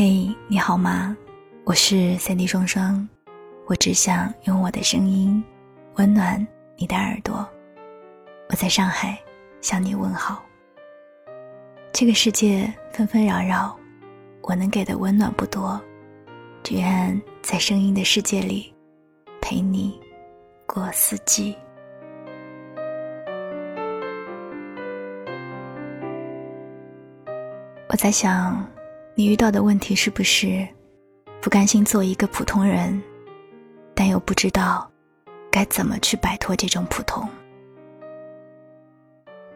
嘿，你好吗？我是三 D 双双，我只想用我的声音温暖你的耳朵。我在上海向你问好。这个世界纷纷扰扰，我能给的温暖不多，只愿在声音的世界里陪你过四季。我在想，你遇到的问题是不是不甘心做一个普通人，但又不知道该怎么去摆脱这种普通？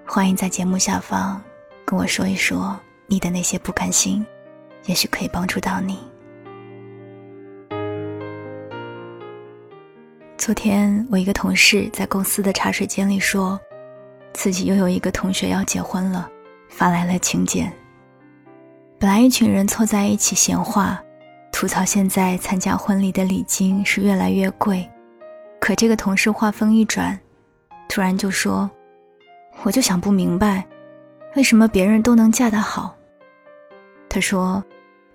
欢迎在节目下方跟我说一说你的那些不甘心，也许可以帮助到你。昨天我一个同事在公司的茶水间里说，自己又有一个同学要结婚了，发来了请柬。本来一群人凑在一起闲话，吐槽现在参加婚礼的礼金是越来越贵，可这个同事话锋一转，突然就说：“我就想不明白，为什么别人都能嫁得好？”他说：“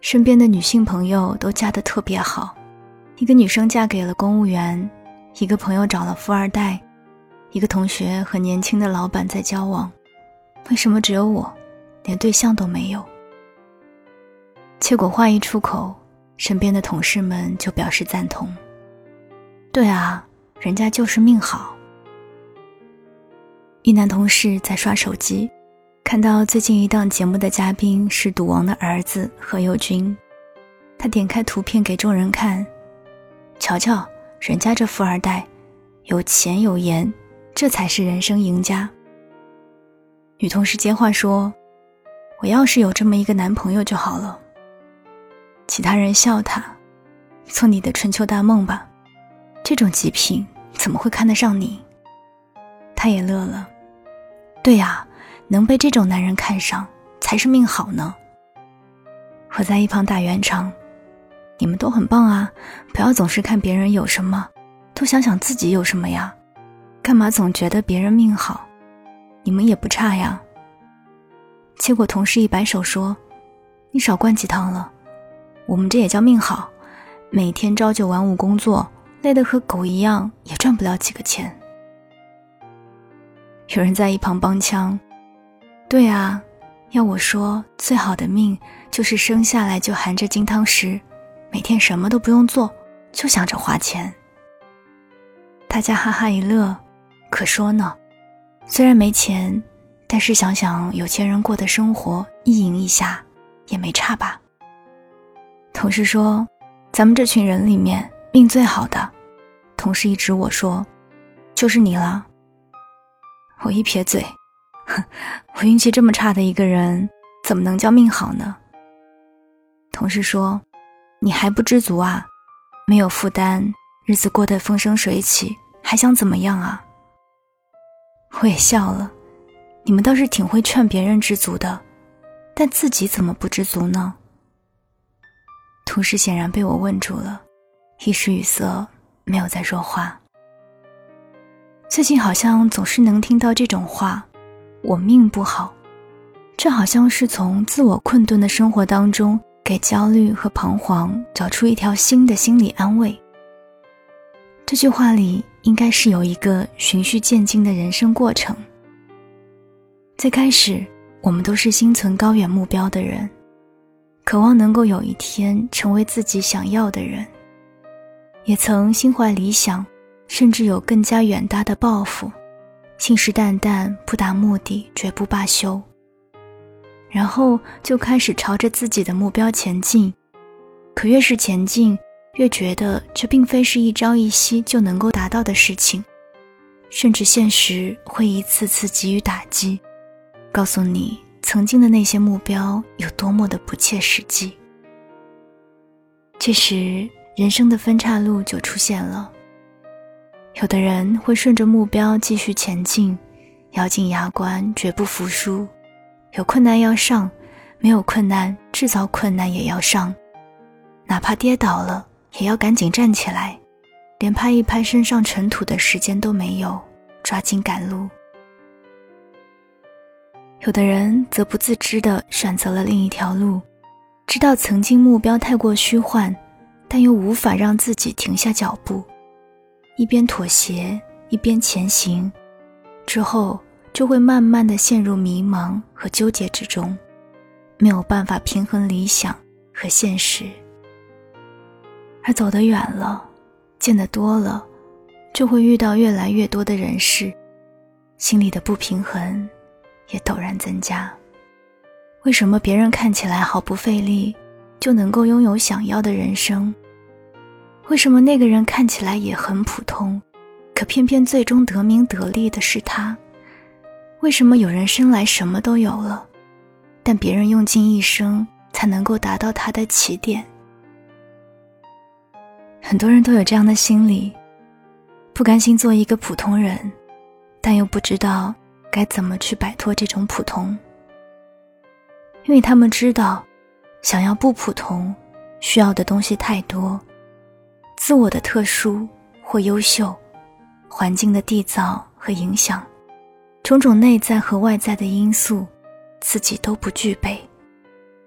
身边的女性朋友都嫁得特别好，一个女生嫁给了公务员，一个朋友找了富二代，一个同学和年轻的老板在交往，为什么只有我，连对象都没有？”结果话一出口，身边的同事们就表示赞同。对啊，人家就是命好。一男同事在刷手机，看到最近一档节目的嘉宾是赌王的儿子何猷君，他点开图片给众人看，瞧瞧人家这富二代，有钱有颜，这才是人生赢家。女同事接话说：“我要是有这么一个男朋友就好了。”其他人笑他，做你的春秋大梦吧，这种极品怎么会看得上你？他也乐了，对呀，能被这种男人看上才是命好呢。我在一旁打圆场，你们都很棒啊，不要总是看别人有什么，多想想自己有什么呀，干嘛总觉得别人命好？你们也不差呀。结果同事一摆手说：“你少灌鸡汤了。”我们这也叫命好，每天朝九晚五工作，累得和狗一样，也赚不了几个钱。有人在一旁帮腔：“对啊，要我说，最好的命就是生下来就含着金汤匙，每天什么都不用做，就想着花钱。”大家哈哈一乐，可说呢，虽然没钱，但是想想有钱人过的生活，一赢一下也没差吧。同事说：“咱们这群人里面命最好的。”同事一指我说：“就是你了。”我一撇嘴：“哼，我运气这么差的一个人，怎么能叫命好呢？”同事说：“你还不知足啊？没有负担，日子过得风生水起，还想怎么样啊？”我也笑了：“你们倒是挺会劝别人知足的，但自己怎么不知足呢？”同事显然被我问住了，一时语塞，没有再说话。最近好像总是能听到这种话：“我命不好。”这好像是从自我困顿的生活当中，给焦虑和彷徨找出一条新的心理安慰。这句话里应该是有一个循序渐进的人生过程。最开始，我们都是心存高远目标的人。渴望能够有一天成为自己想要的人，也曾心怀理想，甚至有更加远大的抱负，信誓旦旦不达目的绝不罢休。然后就开始朝着自己的目标前进，可越是前进，越觉得这并非是一朝一夕就能够达到的事情，甚至现实会一次次给予打击，告诉你。曾经的那些目标有多么的不切实际，这时人生的分岔路就出现了。有的人会顺着目标继续前进，咬紧牙关，绝不服输。有困难要上，没有困难制造困难也要上，哪怕跌倒了也要赶紧站起来，连拍一拍身上尘土的时间都没有，抓紧赶路。有的人则不自知地选择了另一条路，知道曾经目标太过虚幻，但又无法让自己停下脚步，一边妥协一边前行，之后就会慢慢的陷入迷茫和纠结之中，没有办法平衡理想和现实。而走得远了，见得多了，就会遇到越来越多的人事，心里的不平衡也陡然增加。为什么别人看起来毫不费力就能够拥有想要的人生？为什么那个人看起来也很普通，可偏偏最终得名得利的是他？为什么有人生来什么都有了，但别人用尽一生才能够达到他的起点？很多人都有这样的心理，不甘心做一个普通人，但又不知道该怎么去摆脱这种普通。因为他们知道，想要不普通，需要的东西太多，自我的特殊或优秀，环境的缔造和影响，种种内在和外在的因素，自己都不具备，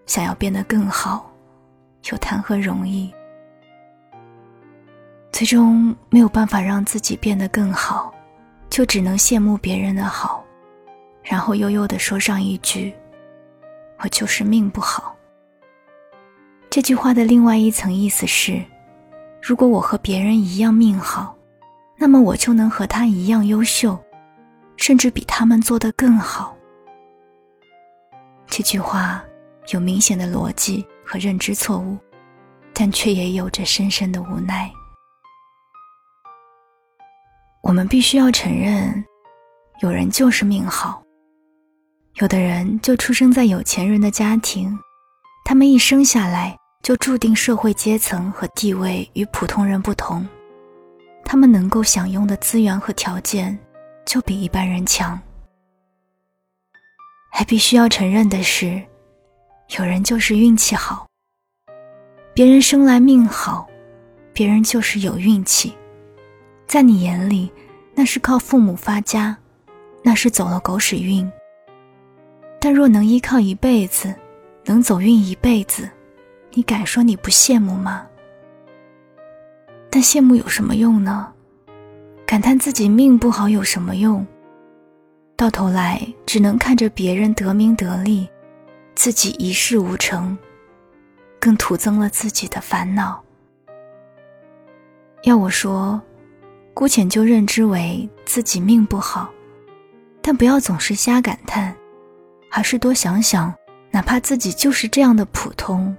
想要变得更好，又谈何容易？最终没有办法让自己变得更好，就只能羡慕别人的好，然后悠悠地说上一句：“我就是命不好。”这句话的另外一层意思是：如果我和别人一样命好，那么我就能和他一样优秀，甚至比他们做得更好。这句话有明显的逻辑和认知错误，但却也有着深深的无奈。我们必须要承认，有人就是命好。有的人就出生在有钱人的家庭，他们一生下来就注定社会阶层和地位与普通人不同，他们能够享用的资源和条件就比一般人强。还必须要承认的是，有人就是运气好。别人生来命好，别人就是有运气。在你眼里，那是靠父母发家，那是走了狗屎运。但若能依靠一辈子，能走运一辈子，你敢说你不羡慕吗？但羡慕有什么用呢？感叹自己命不好有什么用？到头来只能看着别人得名得利，自己一事无成，更徒增了自己的烦恼。要我说。姑且就认知为自己命不好，但不要总是瞎感叹，而是多想想，哪怕自己就是这样的普通，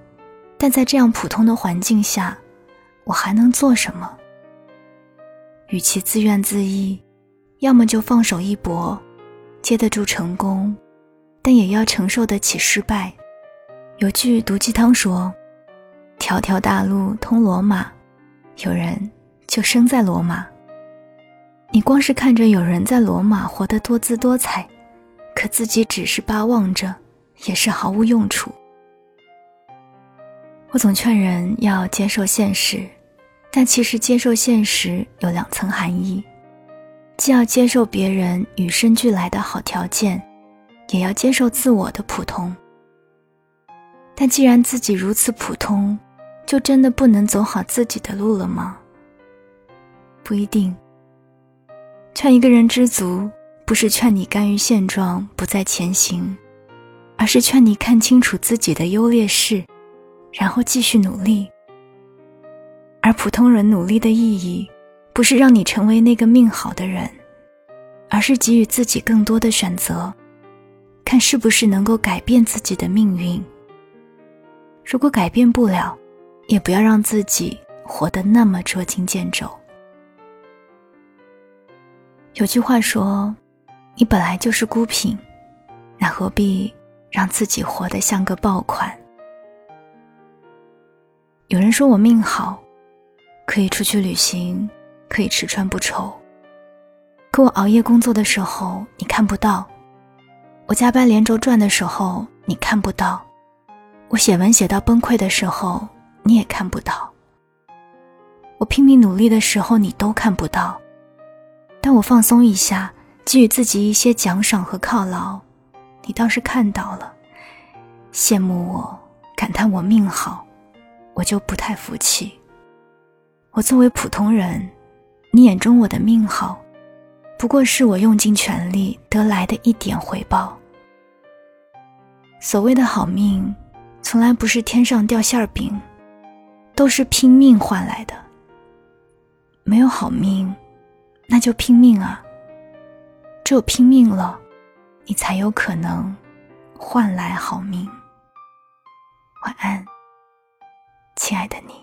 但在这样普通的环境下，我还能做什么？与其自怨自艾，要么就放手一搏，接得住成功，但也要承受得起失败。有句毒鸡汤说：“条条大路通罗马，有人就生在罗马。”你光是看着有人在罗马活得多姿多彩，可自己只是巴望着，也是毫无用处。我总劝人要接受现实，但其实接受现实有两层含义：既要接受别人与生俱来的好条件，也要接受自我的普通。但既然自己如此普通，就真的不能走好自己的路了吗？不一定。劝一个人知足，不是劝你甘于现状不再前行，而是劝你看清楚自己的优劣势，然后继续努力。而普通人努力的意义，不是让你成为那个命好的人，而是给予自己更多的选择，看是不是能够改变自己的命运。如果改变不了，也不要让自己活得那么捉襟见肘。有句话说：“你本来就是孤品，那何必让自己活得像个爆款？”有人说我命好，可以出去旅行，可以吃穿不愁。可我熬夜工作的时候，你看不到；我加班连轴转的时候，你看不到；我写文写到崩溃的时候，你也看不到；我拼命努力的时候，你都看不到。但我放松一下，给予自己一些奖赏和犒劳，你倒是看到了，羡慕我感叹我命好，我就不太服气。我作为普通人，你眼中我的命好，不过是我用尽全力得来的一点回报。所谓的好命，从来不是天上掉馅儿饼，都是拼命换来的。没有好命，那就拼命啊！只有拼命了，你才有可能换来好命。晚安，亲爱的你。